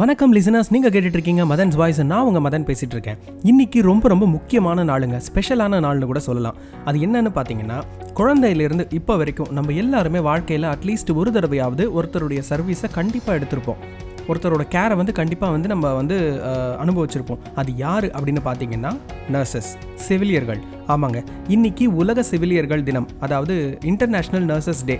வணக்கம் லிசனர்ஸ் நீங்கள் கேட்டுட்டு இருக்கீங்க மதன்ஸ் வாய்ஸ். நான் உங்கள் மதன் பேசிகிட்டு இருக்கேன் இன்னைக்கு ரொம்ப ரொம்ப முக்கியமான நாளுங்க. ஸ்பெஷலான நாள்னு கூட சொல்லலாம். அது என்னன்னு பார்த்தீங்கன்னா குழந்தையிலேருந்து இப்போ வரைக்கும் நம்ம எல்லாருமே வாழ்க்கையில் அட்லீஸ்ட் ஒரு தடவையாவது ஒருத்தருடைய சர்வீஸை கண்டிப்பாக எடுத்திருப்போம். ஒருத்தரோட கேரை வந்து கண்டிப்பாக வந்து நம்ம வந்து அனுபவிச்சிருப்போம். அது யார் அப்படின்னு பார்த்தீங்கன்னா நர்சஸ் செவிலியர்கள். ஆமாங்க. இன்னைக்கு உலக செவிலியர்கள் தினம் அதாவது இன்டர்நேஷ்னல் நர்சஸ் டே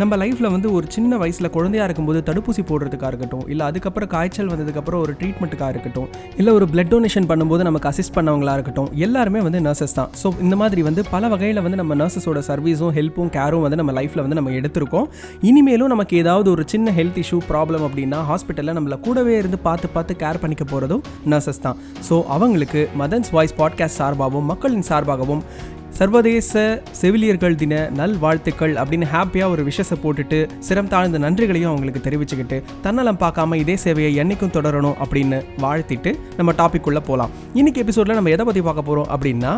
நம்ம லைஃப்பில் வந்து ஒரு சின்ன வயசில் குழந்தையா இருக்கும்போது தடுப்பூசி போடுறதுக்காக இருக்கட்டும் இல்லை அதுக்கப்புறம் காய்ச்சல் வந்ததுக்கப்புறம் ஒரு ட்ரீட்மெண்ட்டுக்காக இருக்கட்டும் இல்லை ஒரு பிளட் டொனேஷன் பண்ணும்போது நமக்கு அசிஸ்ட் பண்ணவங்களா இருக்கட்டும் எல்லாருமே வந்து நர்சஸ் தான். ஸோ இந்த மாதிரி வந்து பல வகையில் வந்து நம்ம நர்சஸோட சர்வீஸும் ஹெல்ப்பும் கேரும் வந்து நம்ம லைஃப்பில் வந்து நம்ம எடுத்திருக்கோம். இனிமேலும் நமக்கு ஏதாவது ஒரு சின்ன ஹெல்த் இஷ்யூ ப்ராப்ளம் அப்படின்னா ஹாஸ்பிட்டலில் நம்மளை கூடவே இருந்து பார்த்து பார்த்து கேர் பண்ணிக்க போகிறதும் நர்சஸ் தான். ஸோ அவங்களுக்கு மதன்ஸ் வாய்ஸ் பாட்காஸ்ட் சார்பாகவும் மக்களின் சார்பாகவும் சர்வதேச செவிலியர்கள் தின நல் வாழ்த்துக்கள் அப்படின்னு ஹாப்பியாக ஒரு விஷஸை போட்டுட்டு சிரம் தாழ்ந்த நன்றிகளையும் அவங்களுக்கு தெரிவிச்சுக்கிட்டு தன்னலம் பார்க்காம இதே சேவையை என்றைக்கும் தொடரணும் அப்படின்னு வாழ்த்திட்டு நம்ம டாபிக் உள்ளே போகலாம் இன்னைக்கு எபிசோடில் நம்ம எதை பற்றி பார்க்க போகிறோம் அப்படின்னா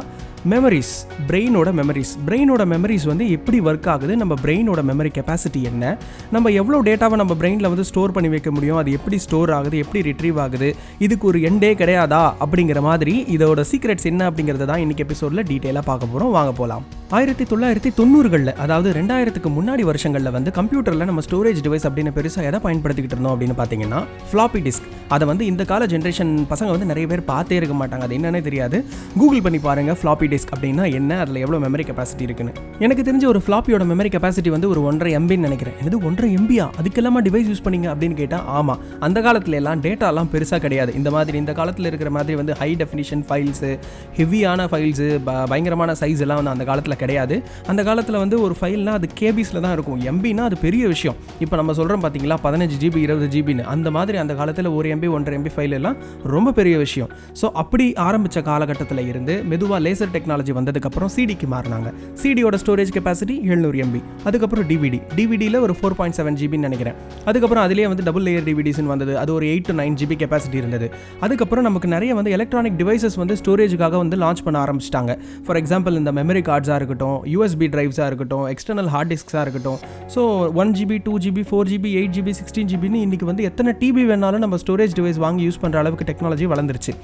மெமரிஸ் பிரெயினோட மெமரிஸ் பிரெயினோட மெமரிஸ் வந்து எப்படி ஒர்க் ஆகுது? நம்ம பிரெயினோட மெமரி கெப்பாசிட்டி என்ன? நம்ம எவ்வளோ டேட்டாவை நம்ம பிரெயினில் வந்து ஸ்டோர் பண்ணி வைக்க முடியும்? அது எப்படி ஸ்டோர் ஆகுது? எப்படி ரிட்ரீவ் ஆகுது? இதுக்கு ஒரு எண்டே கிடையாதா? அப்படிங்கிற மாதிரி இதோட சீக்ரெட்ஸ் என்ன அப்படிங்கிறத தான் இன்றைக்கி எபிசோடில் டீட்டெயிலாக பார்க்க போகிறோம் வாங்க போகலாம் ஆயிரத்தி தொள்ளாயிரத்தி தொண்ணூறுகளில் அதாவது ரெண்டாயிரத்துக்கு முன்னாடி வருஷங்களில் வந்து கம்ப்யூட்டரில் நம்ம ஸ்டோரேஜ் டிவைஸ் அப்படின்னு பெருசாக எதை பயன்படுத்திக்கிட்டு இருந்தோம் அப்படின்னு பார்த்தீங்கன்னா ஃப்ளாப்பி டிஸ்க் அதை வந்து இந்த கால ஜென்ரேஷன் பசங்க வந்து நிறைய பேர் பார்த்தே இருக்க மாட்டாங்க. அது என்னன்னே தெரியாது. கூகுள் பண்ணி பாருங்க ஃப்ளாப்பி டிஸ்க் அப்படின்னா என்ன? அதில் எவ்வளோ மெமரி கெப்பாசிட்டி இருக்குன்னு. எனக்கு தெரிஞ்ச ஒரு ஃப்ளாப்பியோட மெமரி கெப்பாசிட்டி வந்து ஒரு ஒன்றரை எம்பின்னு நினைக்கிறேன். இது ஒன்றரை எம்பியா அதுக்கெல்லாமா டிவைஸ் யூஸ் பண்ணீங்க அப்படின்னு கேட்டால் ஆமாம் அந்த காலத்துல எல்லாம் டேட்டாலாம் பெருசாக கிடையாது. இந்த மாதிரி இந்த காலத்தில் இருக்கிற மாதிரி வந்து ஹை டெஃபினிஷன் ஃபைல்ஸு ஹெவியான ஃபைல்ஸு பயங்கரமான சைஸ் எல்லாம் வந்து அந்த காலத்தில் கிடையாது. அந்த காலத்தில் வந்து ஒரு ஃபைல்னால் அது கேபிஸில் தான் இருக்கும். எம்பினா அது பெரிய விஷயம். இப்போ நம்ம சொல்கிறோம் பார்த்தீங்களா பதினஞ்சு ஜிபி இருபது ஜிபின்னு அந்த மாதிரி அந்த காலத்தில் ஒரு எம்பி ஒன்றரை எம்பி ஃபைல் எல்லாம் ரொம்ப பெரிய விஷயம். ஸோ அப்படி ஆரம்பித்த காலகட்டத்தில் இருந்து மெதுவாக லேசர் டெக்னாலஜி வந்ததுக்கப்புறம் சிடிக்கு மாறினாங்க. சிடியோட ஸ்டோரேஜ் கெப்பாசிட்டி எழுநூறு எம்பி அதுக்கப்புறம் டிவிடி டிவிடியில் ஒரு ஃபோர் பாயிண்ட் செவன் ஜிபின்னு நினைக்கிறேன். அதுக்கப்புறம் அதிலே வந்து டபுள் லேயர் டிவிடிஸ்னு வந்தது. அது ஒரு eight to nine GB capacity இருந்தது. அதுக்கப்புறம் நமக்கு நிறைய வந்து எலக்ட்ரானிக் டிவைசஸ் வந்து ஸ்டோரேஜுக்காக வந்து லான்ச் பண்ண ஆரம்பிச்சிட்டாங்க. ஃபார் எக்ஸாம்பிள் இந்த மெமரி கார்ட்ஸாக இருக்கட்டும் யூஎஸ்பி டிரைவ்ஸாக இருக்கட்டும் எக்ஸ்டர்னல் ஹார்ட் டிஸ்க்ஸாக இருக்கட்டும். So one GB two GB four GB eight GB sixteen ஜிபின்னு இன்றைக்கி வந்து எத்தனை டிபி வேணாலும் நம்ம ஸ்டோரேஜ் டிவைஸ் வாங்கி யூஸ் பண்ணுற அளவுக்கு டெக்னாலஜி வளர்ந்துருச்சு.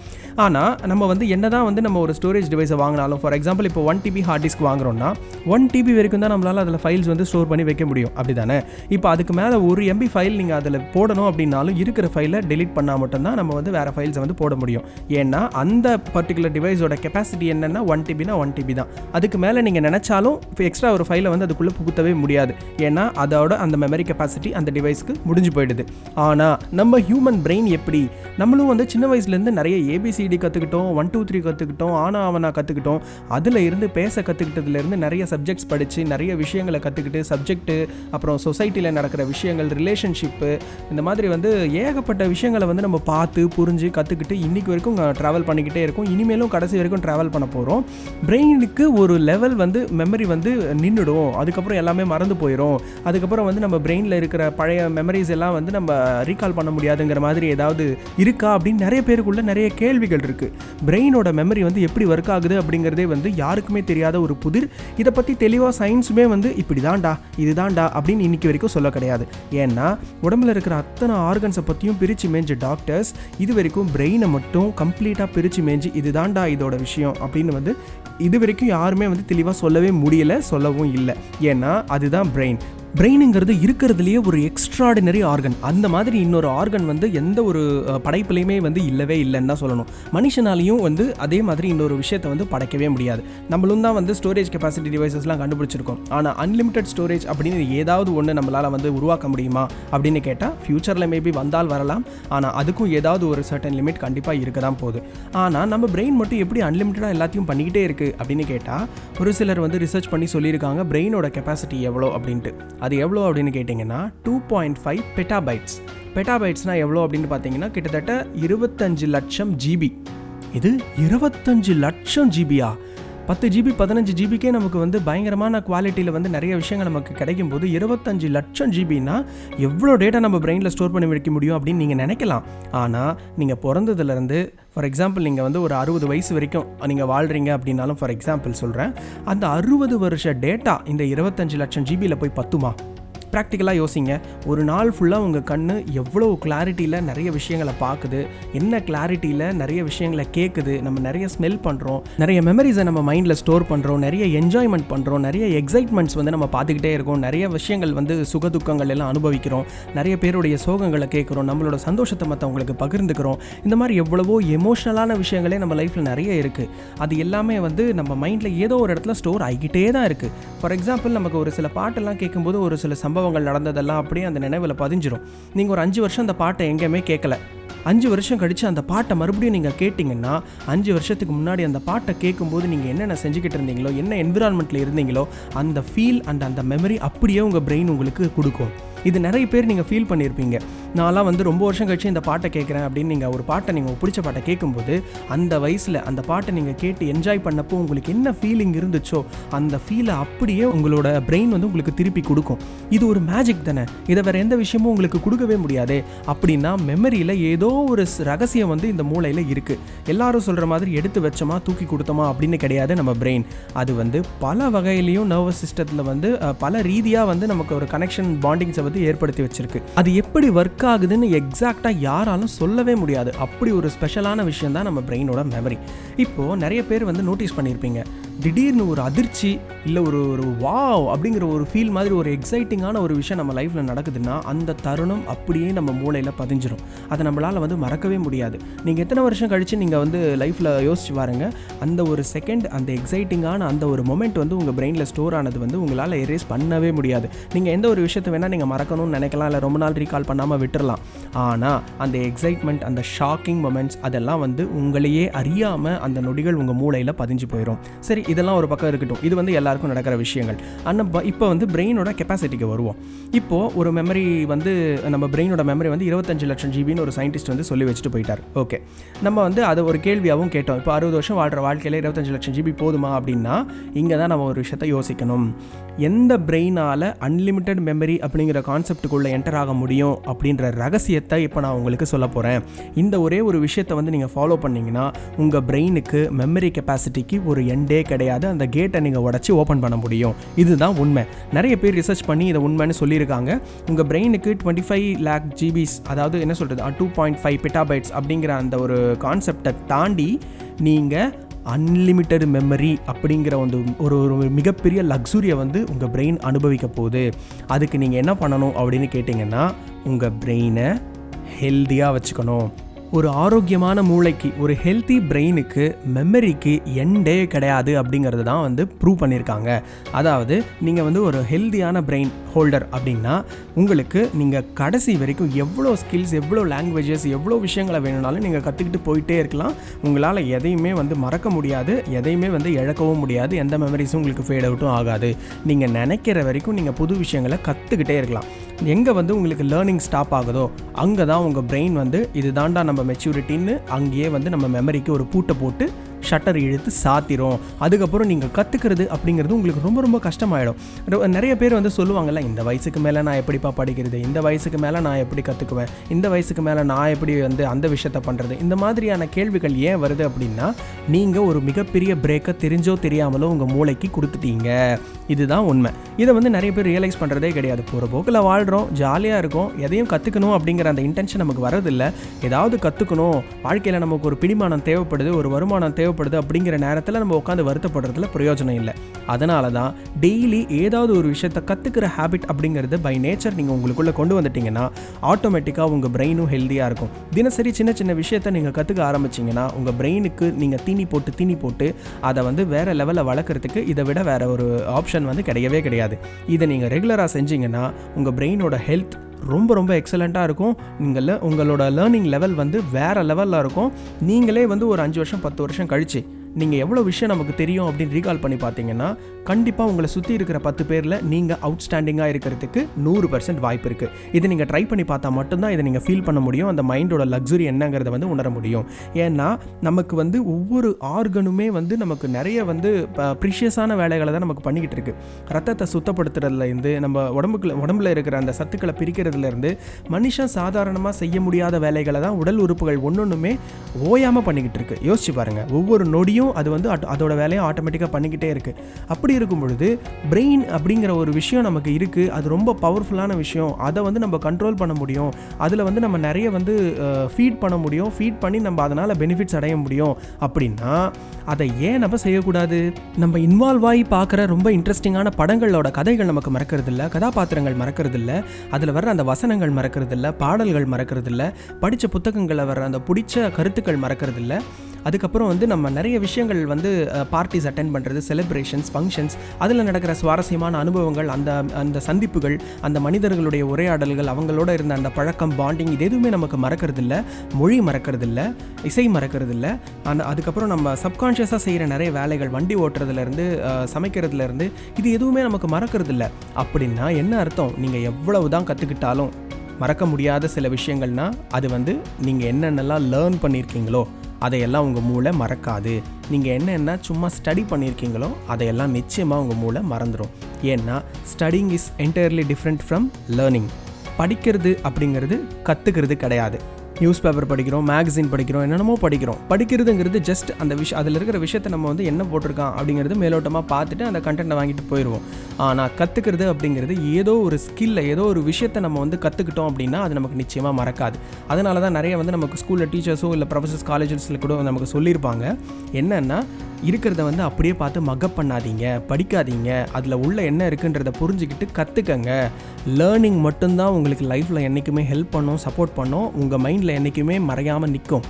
ஆனால் நம்ம வந்து என்ன தான் வந்து நம்ம ஒரு ஸ்டோரேஜ் டிவைஸை வாங்கினாலும் ஃபார் எக்ஸாம்பிள் இப்போ ஒன் டிபி ஹார்ட் டிஸ்க் வாங்குறோம்னா ஒன் டிபி வரைக்கும் தான் நம்மளால் அதில் ஃபைல்ஸ் வந்து ஸ்டோர் பண்ணி வைக்க முடியும். அப்படி தானே இப்போ அதுக்கு மேலே ஒரு எம்பி ஃபைல் நீங்கள் அதில் போடணும் அப்படின்னாலும் இருக்கிற ஃபைலை டெலீட் பண்ணால் மட்டும்தான் நம்ம வந்து வேறு ஃபைல்ஸை வந்து போட முடியும். ஏன்னா அந்த பர்டிகுலர் டிவைஸோட கெப்பாசிட்டி என்னென்னா ஒன் டிபினா ஒன் டிபி தான். அதுக்கு மேலே நீங்கள் நினச்சாலும் இப்போ எக்ஸ்ட்ரா ஒரு ஃபைலை வந்து அதுக்குள்ளே புகுத்தவே முடியாது. ஏன்னா அதோட அந்த மெமரி கெப்பாசிட்டி அந்த டிவைஸ்க்கு முடிஞ்சு போயிடுது. ஆனால் நம்ம ஹியூமன் பிரெயின் எப்படி? நம்மளும் வந்து சின்ன வயசுலேருந்து நிறைய ஏபிசிடி கற்றுக்கிட்டோம் ஒன் டூ த்ரீ கற்றுக்கிட்டோம் ஆனா அவனா கற்றுக்கிட்டோம் அதில் இருந்து பேச கற்றுக்கிட்டதுலேருந்து நிறைய சப்ஜெக்ட்ஸ் படித்து நிறைய விஷயங்களை கற்றுக்கிட்டு சப்ஜெக்ட்டு அப்புறம் சொசைட்டியில் நடக்கிற விஷயங்கள் ரிலேஷன்ஷிப்பு இந்த மாதிரி வந்து ஏகப்பட்ட விஷயங்களை வந்து நம்ம பார்த்து புரிஞ்சு கற்றுக்கிட்டு இன்றைக்கி வரைக்கும் ட்ராவல் பண்ணிக்கிட்டே இருக்கோம். இனிமேலும் கடைசி வரைக்கும் ட்ராவல் பண்ண போகிறோம் பிரெயினுக்கு ஒரு லெவல் வந்து மெமரி வந்து நின்றுடும் அதுக்கப்புறம் எல்லாமே மறந்து போயிடும் அதுக்கப்புறம் வந்து நம்ம பிரெயினில் இருக்கிற பழைய மெமரிஸ் எல்லாம் வந்து நம்ம ரீகால் பண்ண முடியாதுங்கிற மாதிரி ஏதாவது இருக்கா அப்படின்னு நிறைய பேருக்குள்ள நிறைய கேள்விகள் இருக்குது பிரெயினோட மெமரி வந்து எப்படி ஒர்க் ஆகுது அப்படிங்கிறதே வந்து யாருக்குமே தெரியாத ஒரு புதிர். இதை பற்றி தெளிவாக சயின்ஸுமே வந்து இப்படி தான்டா இதுதான்டா அப்படின்னு இன்னைக்கு வரைக்கும் சொல்ல கிடையாது. ஏன்னா உடம்புல இருக்கிற அத்தனை ஆர்கன்ஸை பற்றியும் பிரித்து மேஞ்ச டாக்டர்ஸ் இது வரைக்கும் பிரெயினை மட்டும் கம்ப்ளீட்டாக பிரித்து மேஞ்சு இதுதான்டா இதோட விஷயம் அப்படின்னு வந்து இது வரைக்கும் யாருமே வந்து தெளிவாக சொல்லவே முடியலை சொல்லவும் இல்லை. ஏன்னா அதுதான் பிரெயின் பிரெயினுங்கிறது இருக்கிறதுலையே ஒரு எக்ஸ்ட்ராடினரி ஆர்கன் அந்த மாதிரி இன்னொரு ஆர்கன் வந்து எந்த ஒரு படைப்புலையுமே வந்து இல்லவே இல்லைன்னு தான் சொல்லணும். மனுஷனாலையும் வந்து அதே மாதிரி இன்னொரு விஷயத்தை வந்து படைக்கவே முடியாது. நம்மளும் தான் வந்து ஸ்டோரேஜ் கெப்பாசிட்டி டிவைசஸ்லாம் கண்டுபிடிச்சிருக்கோம். ஆனால் அன்லிமிட்டெட் ஸ்டோரேஜ் அப்படின்னு ஏதாவது ஒன்று நம்மளால் வந்து உருவாக்க முடியுமா அப்படின்னு கேட்டால் ஃப்யூச்சரில் மேபி வந்தால் வரலாம். ஆனால் அதுக்கும் ஏதாவது ஒரு சர்டன் லிமிட் கண்டிப்பாக இருக்க தான் போகுது. ஆனால் நம்ம பிரெயின் மட்டும் எப்படி அன்லிமிட்டடாக எல்லாத்தையும் பண்ணிக்கிட்டே இருக்குது அப்படின்னு கேட்டால் ஒரு சிலர் வந்து ரிசர்ச் பண்ணி சொல்லியிருக்காங்க பிரெயினோட கெப்பாசிட்டி எவ்வளோ அப்படின்ட்டு. அது எவ்வளோ அப்படின்னு கேட்டிங்கன்னா டூ பாயிண்ட் ஃபைவ் பெட்டாபைட்ஸ் பெட்டாபைட்ஸ்னால் எவ்வளோ அப்படின்னு பார்த்தீங்கன்னா கிட்டத்தட்ட இருபத்தஞ்சு லட்சம் ஜிபி இது இருபத்தஞ்சு லட்சம் ஜிபியா பத்து ஜிபி பதினஞ்சு ஜிபிக்கே நமக்கு வந்து பயங்கரமான குவாலிட்டியில் வந்து நிறைய விஷயங்கள் நமக்கு கிடைக்கும் போது இருபத்தஞ்சு லட்சம் ஜிபின்னா எவ்வளோ டேட்டா நம்ம பிரெயினில் ஸ்டோர் பண்ணி வைக்க முடியும் அப்படின்னு நீங்கள் நினைக்கலாம். ஆனால் நீங்கள் பிறந்ததுலேருந்து ஃபார் எக்ஸாம்பிள் நீங்கள் வந்து ஒரு அறுபது வயசு வரைக்கும் நீங்கள் வாழ்கிறீங்க அப்படின்னாலும் ஃபார் எக்ஸாம்பிள் சொல்கிறேன் அந்த அறுபது வருஷ டேட்டா இந்த இருபத்தஞ்சு லட்சம் ஜிபியில் போய் பத்துமா? ப்ராக்டிக்கலாக யோசிங்க. ஒரு நாள் ஃபுல்லாக உங்கள் கண் எவ்வளோ கிளாரிட்டியில் நிறைய விஷயங்களை பார்க்குது என்ன கிளாரிட்டியில் நிறைய விஷயங்களை கேட்குது நம்ம நிறைய ஸ்மெல் பண்ணுறோம் நிறைய மெமரிஸை நம்ம மைண்டில் ஸ்டோர் பண்ணுறோம் நிறைய என்ஜாய்மெண்ட் பண்ணுறோம் நிறைய எக்ஸைட்மெண்ட்ஸ் வந்து நம்ம பார்த்துக்கிட்டே இருக்கோம் நிறைய விஷயங்கள் வந்து சுகதுக்கங்கள் எல்லாம் அனுபவிக்கிறோம் நிறைய பேருடைய சோகங்களை கேட்குறோம் நம்மளோட சந்தோஷத்தை மற்றவங்களுக்கு பகிர்ந்துக்கிறோம். இந்த மாதிரி எவ்வளவோ எமோஷ்னலான விஷயங்களே நம்ம லைஃப்பில் நிறைய இருக்குது அது எல்லாமே வந்து நம்ம மைண்டில் ஏதோ ஒரு இடத்துல ஸ்டோர் ஆகிக்கிட்டே தான் இருக்குது ஃபார் எக்ஸாம்பிள் நமக்கு ஒரு சில பாட்டெல்லாம் கேட்கும்போது ஒரு சில சம்பவம் சம்பவங்கள் நடந்ததெல்லாம் அப்படியே அந்த நினைவில் பதிஞ்சிரும். நீங்கள் ஒரு அஞ்சு வருஷம் அந்த பாட்டை எங்கேயுமே கேட்கல. அஞ்சு வருஷம் கழித்து அந்த பாட்டை மறுபடியும் நீங்கள் கேட்டிங்கன்னா அஞ்சு வருஷத்துக்கு முன்னாடி அந்த பாட்டை கேட்கும்போது நீங்கள் என்னென்ன செஞ்சுக்கிட்டு இருந்தீங்களோ என்ன என்விரான்மெண்ட்டில் இருந்தீங்களோ அந்த ஃபீல் அண்ட் அந்த மெமரி அப்படியே உங்கள் பிரெயின் உங்களுக்கு கொடுக்கும். இது நிறைய பேர் நீங்கள் ஃபீல் பண்ணியிருப்பீங்க நான்லாம் வந்து ரொம்ப வருஷம் கழிச்சு இந்த பாட்டை கேட்குறேன் அப்படின்னு நீங்கள் ஒரு பாட்டை நீங்கள் பிடிச்ச பாட்டை கேட்கும்போது அந்த வயசில் அந்த பாட்டை நீங்கள் கேட்டு என்ஜாய் பண்ணப்போ உங்களுக்கு என்ன ஃபீலிங் இருந்துச்சோ அந்த ஃபீலை அப்படியே உங்களோட பிரெயின் வந்து உங்களுக்கு திருப்பி கொடுக்கும். இது ஒரு மேஜிக் தானே? இதை வேறு எந்த விஷயமும் உங்களுக்கு கொடுக்கவே முடியாதே? அப்படின்னா மெமரியில் ஏதோ ஒரு ரகசியம் வந்து இந்த மூளையில் இருக்குது எல்லாரும் சொல்கிற மாதிரி எடுத்து வச்சோமா தூக்கி கொடுத்தோமா அப்படின்னு கிடையாது நம்ம பிரெயின் அது வந்து பல வகையிலையும் நர்வஸ் சிஸ்டத்தில் வந்து பல ரீதியாக வந்து நமக்கு ஒரு கனெக்ஷன் பாண்டிங்ஸை வந்து ஏற்படுத்தி வச்சிருக்கு. அது எப்படி ஒர்க் ஆகுதுன்னு எக்ஸாக்டாக யாராலும் சொல்லவே முடியாது. அப்படி ஒரு ஸ்பெஷலான விஷயம் தான் நம்ம பிரெயினோட மெமரி இப்போது நிறைய பேர் வந்து நோட்டீஸ் பண்ணியிருப்பீங்க திடீர்னு ஒரு அதிர்ச்சி இல்லை ஒரு ஒரு வாவ் அப்படிங்கிற ஒரு ஃபீல் மாதிரி ஒரு எக்ஸைட்டிங்கான ஒரு விஷயம் நம்ம லைஃப்பில் நடக்குதுன்னா அந்த தருணம் அப்படியே நம்ம மூளையில் பதிஞ்சிடும் அதை நம்மளால் வந்து மறக்கவே முடியாது. நீங்கள் எத்தனை வருஷம் கழித்து நீங்கள் வந்து லைஃப்பில் யோசிச்சு பாருங்க அந்த ஒரு செகண்ட் அந்த எக்ஸைட்டிங்கான அந்த ஒரு மொமெண்ட் வந்து உங்கள் பிரெயினில் ஸ்டோர் ஆனது வந்து உங்களால் எரேஸ் பண்ணவே முடியாது. நீங்கள் எந்த ஒரு விஷயத்தை வேணால் நீங்கள் மறக்கணும்னு நினைக்கலாம் இல்லை ரொம்ப நாள் ரீகால் பண்ணாமல் விட்டுறலாம். ஆனால் அந்த எக்ஸைட்மெண்ட் அந்த ஷாக்கிங் மொமெண்ட்ஸ் அதெல்லாம் வந்து உங்களையே அறியாமல் அந்த நொடிகள் உங்கள் மூளையில் பதிஞ்சு போயிடும் சரி இதெல்லாம் ஒரு பக்கம் இருக்கட்டும். இது வந்து எல்லாருக்கும் நடக்கிற விஷயங்கள். ஆனால் இப்போ வந்து பிரெயினோட கெப்பாசிட்டிக்கு வருவோம். இப்போது ஒரு மெமரி வந்து நம்ம பிரெயினோட மெமரி வந்து இருபத்தஞ்சு லட்சம் ஜிபின்னு ஒரு சயின்டிஸ்ட் வந்து சொல்லி வச்சுட்டு போயிட்டார். ஓகே நம்ம வந்து அது ஒரு கேள்வியாகவும் கேட்டோம். இப்போ அறுபது வருஷம் வாழ்கிற வாழ்க்கையில் இருபத்தஞ்சு லட்சம் ஜிபி போதுமா அப்படின்னா இங்கே தான் நம்ம ஒரு விஷயத்தை யோசிக்கணும். எந்த பிரெயினால் அன்லிமிட்டெட் மெமரி அப்படிங்கிற கான்செப்டுக்குள்ளே என்டர் ஆக முடியும் அப்படின்ற ரகசியத்தை இப்போ நான் உங்களுக்கு சொல்ல போகிறேன் இந்த ஒரே ஒரு விஷயத்தை வந்து நீங்கள் ஃபாலோ பண்ணிங்கன்னா உங்கள் பிரெயினுக்கு மெமரி கெப்பாசிட்டிக்கு ஒரு எண்டே கிடையாது கிடையாது. அந்த கேட்டை நீங்கள் உடச்சி ஓப்பன் பண்ண முடியும். இதுதான் உண்மை. நிறைய பேர் ரிசர்ச் பண்ணி இதை உண்மைன்னு சொல்லியிருக்காங்க. உங்கள் பிரெயினுக்கு டுவெண்ட்டி ஃபைவ் லேக் ஜிபிஸ் அதாவது என்ன சொல்கிறது டூ பாயிண்ட் ஃபைவ் பிட்டாபைட்ஸ் அப்படிங்கிற அந்த ஒரு கான்செப்டை தாண்டி நீங்கள் அன்லிமிட்டெட் மெமரி அப்படிங்கிற வந்து ஒரு ஒரு மிகப்பெரிய லக்ஸுரியை வந்து உங்கள் பிரெயின் அனுபவிக்க போகுது. அதுக்கு நீங்கள் என்ன பண்ணணும் அப்படின்னு கேட்டிங்கன்னா உங்கள் பிரெயினை ஹெல்த்தியாக வச்சுக்கணும். ஒரு ஆரோக்கியமான மூளைக்கு ஒரு ஹெல்த்தி பிரெயினுக்கு மெமரிக்கு எண்டே கிடையாது அப்படிங்கிறது தான் வந்து ப்ரூவ் பண்ணியிருக்காங்க அதாவது நீங்கள் வந்து ஒரு ஹெல்த்தியான பிரெயின் ஹோல்டர் அப்படின்னா உங்களுக்கு நீங்கள் கடைசி வரைக்கும் எவ்வளோ ஸ்கில்ஸ் எவ்வளோ லாங்குவேஜஸ் எவ்வளோ விஷயங்களை வேணும்னாலும் நீங்கள் கற்றுக்கிட்டு போயிட்டே இருக்கலாம். உங்களால் எதையுமே வந்து மறக்க முடியாது எதையுமே வந்து இழக்கவும் முடியாது எந்த மெமரிஸும் உங்களுக்கு ஃபேட் அவுட்டும் ஆகாது. நீங்கள் நினைக்கிற வரைக்கும் நீங்கள் புது விஷயங்களை கற்றுக்கிட்டே இருக்கலாம். எங்கே வந்து உங்களுக்கு லேர்னிங் ஸ்டாப் ஆகுதோ அங்கே தான் உங்கள் பிரெயின் வந்து இது தாண்டா நம்ம மெச்சூரிட்டின்னு அங்கேயே வந்து நம்ம மெமரிக்கு ஒரு பூட்டை போட்டு ஷட்டர் இழுத்து சாத்திரும். அதுக்கப்புறம் நீங்கள் கற்றுக்கிறது அப்படிங்கிறது உங்களுக்கு ரொம்ப ரொம்ப கஷ்டமாயிடும். நிறைய பேர் வந்து சொல்லுவாங்கல்ல இந்த வயசுக்கு மேலே நான் எப்படிப்பா படிக்கிறது? இந்த வயசுக்கு மேலே நான் எப்படி கற்றுக்குவேன் இந்த வயசுக்கு மேலே நான் எப்படி வந்து அந்த விஷயத்த பண்ணுறது இந்த மாதிரியான கேள்விகள் ஏன் வருது அப்படின்னா நீங்கள் ஒரு மிகப்பெரிய பிரேக்கை தெரிஞ்சோ தெரியாமலோ உங்கள் மூளைக்கு கொடுத்துட்டீங்க. இதுதான் உண்மை. இதை வந்து நிறைய பேர் ரியலைஸ் பண்ணுறதே கிடையாது. போகிற போக்கில் வாழ்கிறோம் ஜாலியாக இருக்கும் எதையும் கற்றுக்கணும் அப்படிங்கிற அந்த இன்டென்ஷன் நமக்கு வரதில்லை ஏதாவது கற்றுக்கணும் வாழ்க்கையில் நமக்கு ஒரு பிடிமானம் தேவைப்படுது ஒரு வருமானம் தேவைப்படுது. அப்படிங்கிற நேரத்தில் நம்ம உட்காந்து வருத்தப்படுறதுல பிரயோஜனம் இல்லை. அதனால தான் டெய்லி ஏதாவது ஒரு விஷயத்தை கற்றுக்கிற ஹேபிட் அப்படிங்கிறது பை நேச்சர் நீங்கள் உங்களுக்குள்ளே கொண்டு வந்துட்டீங்கன்னா ஆட்டோமேட்டிக்காக உங்கள் பிரெயினும் ஹெல்த்தியாக இருக்கும். தினசரி சின்ன சின்ன விஷயத்தை நீங்கள் கற்றுக்க ஆரம்பிச்சிங்கன்னா உங்கள் பிரெயினுக்கு நீங்கள் தீனி போட்டு தீனி போட்டு அதை வந்து வேறு லெவலில் வளர்க்குறதுக்கு இதை விட வேறு ஒரு ஆப்ஷன் வந்து கிடையவே கிடையாது. இதை நீங்கள் ரெகுலராக செஞ்சீங்கன்னா உங்கள் பிரெயினோட ஹெல்த் ரொம்ப ரொம்ப எக்ஸலண்ட்டாக இருக்கும். நீங்கள் உங்களோட லேர்னிங் லெவல் வந்து வேறு லெவலில் இருக்கும். நீங்களே வந்து ஒரு அஞ்சு வருஷம் பத்து வருஷம் கழிச்சு நீங்கள் எவ்வளோ விஷயம் நமக்கு தெரியும் அப்படின்னு ரீகால் பண்ணி பார்த்தீங்கன்னா கண்டிப்பாக உங்களை சுற்றி இருக்கிற பத்து பேரில் நீங்கள் அவுட்ஸ்டாண்டிங்காக இருக்கிறதுக்கு நூறு பர்சன்ட் வாய்ப்பு இருக்குது இதை நீங்கள் ட்ரை பண்ணி பார்த்தா மட்டும்தான் இதை நீங்கள் ஃபீல் பண்ண முடியும். அந்த மைண்டோட லக்ஸுரி என்னங்கிறத வந்து உணர முடியும். ஏன்னா நமக்கு வந்து ஒவ்வொரு ஆர்கனுமே வந்து நமக்கு நிறைய வந்து ப்ரிஷியஸான வேலைகளை தான் நமக்கு பண்ணிக்கிட்டு இருக்குது ரத்தத்தை சுத்தப்படுத்துறதுலேருந்து நம்ம உடம்புக்குள்ள உடம்புல இருக்கிற அந்த சத்துக்களை பிரிக்கிறதுலேருந்து மனுஷன் சாதாரணமாக செய்ய முடியாத வேலைகளை தான் உடல் உறுப்புகள் ஒன்று ஒன்றுமே ஓயாமல் பண்ணிக்கிட்டு இருக்கு. யோசிச்சு பாருங்க. ஒவ்வொரு நொடியும் அதையும் அது வந்து அட்- அதோட வேலையை ஆட்டோமேட்டிக்காக பண்ணிக்கிட்டே இருக்குது அப்படி இருக்கும் பொழுது பிரெயின் அப்படிங்கிற ஒரு விஷயம் நமக்கு இருக்குது அது ரொம்ப பவர்ஃபுல்லான விஷயம். அதை வந்து நம்ம கண்ட்ரோல் பண்ண முடியும். அதில் வந்து நம்ம நிறைய வந்து ஃபீட் பண்ண முடியும். ஃபீட் பண்ணி நம்ம அதனால் பெனிஃபிட்ஸ் அடைய முடியும். அப்படின்னா அதை ஏன் நம்ம செய்யக்கூடாது? நம்ம இன்வால்வ் ஆகி பார்க்குற ரொம்ப இன்ட்ரெஸ்டிங்கான படங்களோட கதைகள் நமக்கு மறக்கிறதில்ல. கதாபாத்திரங்கள் மறக்கிறதில்ல. அதில் வர்ற அந்த வசனங்கள் மறக்கிறதில்ல. பாடல்கள் மறக்கிறதில்ல. படித்த புத்தகங்களில் வர்ற அந்த பிடிச்ச கருத்துக்கள் மறக்கிறது அதுக்கப்புறம் வந்து நம்ம நிறைய விஷயங்கள் வந்து பார்ட்டிஸ் அட்டென்ட் பண்ணுறது செலிப்ரேஷன்ஸ் ஃபங்க்ஷன்ஸ் அதில் நடக்கிற சுவாரஸ்யமான அனுபவங்கள் அந்த அந்த சந்திப்புகள் அந்த மனிதர்களுடைய உரையாடல்கள் அவங்களோட இருந்த அந்த பழக்கம் பாண்டிங் இது எதுவுமே நமக்கு மறக்கிறது மொழி மறக்கிறது இசை மறக்கிறது இல்ல அந்த அதுக்கப்புறம் நம்ம சப்கான்ஷியஸாக செய்கிற நிறைய வேலைகள் வண்டி ஓட்டுறதுலேருந்து சமைக்கிறதுலேருந்து இது எதுவுமே நமக்கு மறக்கிறது அப்படின்னா என்ன அர்த்தம்? நீங்கள் எவ்வளவு தான் கற்றுக்கிட்டாலும் மறக்க முடியாத சில விஷயங்கள்னா அது வந்து நீங்கள் என்னென்னலாம் லேர்ன் பண்ணியிருக்கீங்களோ அதையெல்லாம் உங்கள் மூளை மறக்காது. நீங்கள் என்னென்ன சும்மா ஸ்டடி பண்ணியிருக்கீங்களோ அதையெல்லாம் நிச்சயமாக உங்கள் மூளை மறந்துடும் ஏன்னா studying is entirely different from learning படிக்கிறது அப்படிங்கிறது கற்றுக்கிறது கிடையாது. நியூஸ் பேப்பர் படிக்கிறோம் மேகசின் படிக்கிறோம் என்னென்னமோ படிக்கிறோம். படிக்கிறதுங்கிறது ஜஸ்ட் அந்த விஷயம் அதில் இருக்கிற விஷயத்தை நம்ம வந்து என்ன போட்டிருக்கான் அப்படிங்கிறது மேலோட்டமாக பார்த்துட்டு அந்த கண்டென்ட்டை வாங்கிட்டு போயிடுவோம் ஆனால் கற்றுக்கிறது அப்படிங்கிறது ஏதோ ஒரு ஸ்கில்ல ஏதோ ஒரு விஷயத்தை நம்ம வந்து கற்றுக்கிட்டோம் அப்படின்னா அது நமக்கு நிச்சயமாக மறக்காது. அதனால தான் நிறைய வந்து நமக்கு ஸ்கூலில் டீச்சர்ஸோ இல்லை ப்ரொஃபஸர்ஸ் காலேஜஸில் கூட நமக்கு சொல்லியிருப்பாங்க. என்னென்னா இருக்கிறத வந்து அப்படியே பார்த்து மக்கப் பண்ணாதீங்க படிக்காதீங்க. அதில் உள்ள என்ன இருக்குன்றத புரிஞ்சுக்கிட்டு கற்றுக்கங்க லேர்னிங் மட்டும்தான் உங்களுக்கு லைஃப்பில் என்றைக்குமே ஹெல்ப் பண்ணும் சப்போர்ட் பண்ணும். உங்கள் மைண்டில் என்றைக்குமே மறையாமல் நிற்கும்.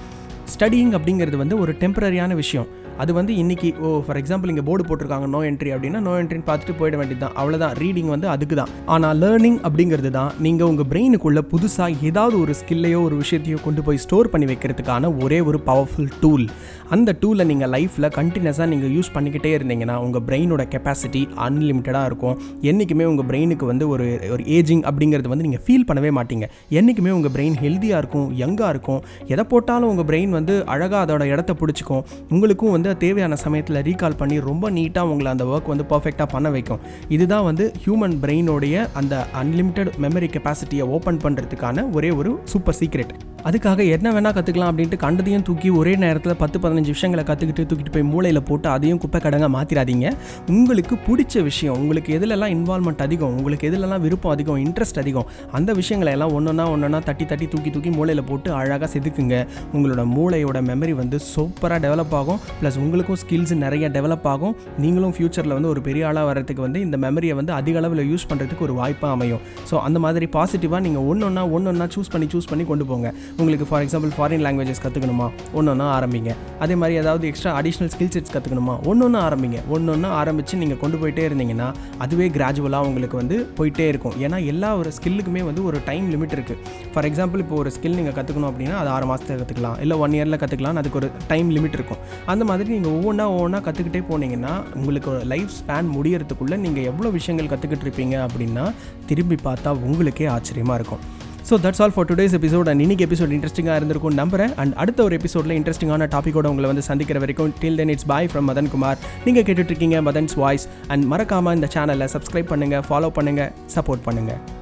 ஸ்டடிங் அப்படிங்கிறது வந்து ஒரு டெம்பரரியான விஷயம். அது வந்து இன்னைக்கு ஓ ஃபார் எக்ஸாம்பிள் இங்கே போர்டு போட்டிருக்காங்க நோ என்ட்ரி அப்படின்னா நோ என்ட்ரின்னு பார்த்துட்டு போயிட வேண்டியது தான் அவ்வளோதான் ரீடிங் வந்து அதுக்கு தான் ஆனால் லேர்னிங் அப்படிங்கிறது தான் நீங்கள் உங்கள் பிரெயினுக்குள்ளே புதுசாக ஏதாவது ஒரு ஸ்கில்லையோ ஒரு விஷயத்தையோ கொண்டு போய் ஸ்டோர் பண்ணி வைக்கிறதுக்கான ஒரே ஒரு பவர்ஃபுல் டூல் அந்த டூலை நீங்கள் லைஃப்பில் கண்டினியூஸாக நீங்கள் யூஸ் பண்ணிக்கிட்டே இருந்தீங்கன்னா உங்கள் பிரெயினோட கெப்பாசிட்டி அன்லிமிட்டடாக இருக்கும். என்றைக்குமே உங்கள் பிரெயினுக்கு வந்து ஒரு ஒரு ஏஜிங் அப்படிங்கிறது வந்து நீங்கள் ஃபீல் பண்ணவே மாட்டீங்க. என்றைக்குமே உங்கள் பிரெயின் ஹெல்த்தியாக இருக்கும் யங்காக இருக்கும். எதை போட்டாலும் உங்கள் பிரெயின் வந்து அழகாக அதோட இடத்த பிடிச்சிக்கும். உங்களுக்கும் வந்து தேவையான சமயத்தில் ரீகால் பண்ணி ரொம்ப நீட்டாக உங்களை அந்த ஒர்க் வந்து பர்ஃபெக்டாக பண்ண வைக்கும். இதுதான் வந்து ஹியூமன் பிரெயினோடைய அந்த அன்லிமிட்டெட் மெமரி கெப்பாசிட்டியை ஓப்பன் பண்ணுறதுக்கான ஒரே ஒரு சூப்பர் சீக்ரெட் அதுக்காக என்ன வேணால் கற்றுக்கலாம் அப்படின்ட்டு கண்டதையும் தூக்கி ஒரே நேரத்தில் பத்து பதினஞ்சு விஷயங்களை கற்றுக்கிட்டு தூக்கிட்டு போய் மூளையில் போட்டு அதையும் குப்பை கடங்க மாற்றிடாதீங்க உங்களுக்கு பிடிச்ச விஷயம் உங்களுக்கு எதுலெல்லாம் இன்வால்மெண்ட் அதிகம் உங்களுக்கு எதுலெல்லாம் விருப்பம் அதிகம் இன்ட்ரெஸ்ட் அதிகம் அந்த விஷயங்களை எல்லாம் ஒன்றொன்னா ஒன்றொன்னா தட்டி தட்டி தூக்கி தூக்கி மூளையில் போட்டு அழகாக செதுக்குங்க. உங்களோட மூளையோட மெமரி வந்து சூப்பராக டெவலப் ஆகும். ப்ளஸ் உங்களுக்கும் ஸ்கில்ஸ் நிறைய டெவலப் ஆகும். நீங்களும் ஃப்யூச்சரில் வந்து ஒரு பெரிய ஆளாக வர்றதுக்கு வந்து இந்த மெமரியை வந்து அதிக அளவில் யூஸ் பண்ணுறதுக்கு ஒரு வாய்ப்பாக அமையும். ஸோ அந்த மாதிரி பாசிட்டிவாக நீங்கள் ஒன்று ஒன்றா ஒன்று ஒன்றா சூஸ் பண்ணி சூஸ் பண்ணி கொண்டு போங்க. உங்களுக்கு ஃபார் எக்ஸாம்பிள் ஃபாரின் லாங்குவேஜஸ் கற்றுக்கணுமா ஒன்று ஒன்றா ஆரம்பிங்க. அதே மாதிரி ஏதாவது எக்ஸ்ட்ரா அடிஷ்னல் ஸ்கில் செட்ஸ் கற்றுக்கணுமா ஒன்று ஒன்று ஆரம்பிங்க. ஒன்று ஒன்று ஆரம்பித்து நீங்கள் கொண்டு போயிட்டே இருந்தீங்கன்னா அதுவே கிராஜுவலாக உங்களுக்கு வந்து போயிட்டே இருக்கும். ஏன்னா எல்லா ஒரு ஸ்கில்லுக்குமே வந்து ஒரு டைம் லிமிட் இருக்குது ஃபார் எக்ஸாம்பிள் இப்போ ஒரு ஸ்கில் நீங்கள் கற்றுக்கணும் அப்படின்னா அது ஆறு மாதத்தில் கற்றுக்கலாம் இல்லை ஒன் இயரில் கற்றுக்கலாம் அதுக்கு ஒரு டைம் லிமிட் இருக்கும். அந்த மாதிரி மாதிரி நீங்கள் ஒவ்வொன்றா ஒவ்வொன்றா கற்றுக்கிட்டே போனீங்கன்னா உங்களுக்கு லைஃப் ஸ்பேன் முடியறதுக்குள்ளே நீங்கள் எவ்வளோ விஷயங்கள் கற்றுக்கிட்டு இருப்பீங்க அப்படின்னா திரும்பி பார்த்தா உங்களுக்கே ஆச்சரியமாக இருக்கும். So that's all for today's episode and இன்னைக்கு எபிசோட் இன்ட்ரெஸ்டிங்காக இருந்திருக்கும் நம்புறேன். அண்ட் அடுத்த ஒரு எபிசோடில் இன்ட்ரெஸ்டிங்கான டாப்பிக்கோட உங்களை வந்து சந்திக்கிற வரைக்கும் till then it's bye from Madan Kumar நீங்கள் கேட்டுட்ருக்கீங்க மதன்ஸ் வாய்ஸ் அண்ட் மறக்காமல் இந்த சேனலை சப்ஸ்கிரைப் பண்ணுங்கள் ஃபாலோ பண்ணுங்கள் சப்போர்ட் பண்ணுங்கள்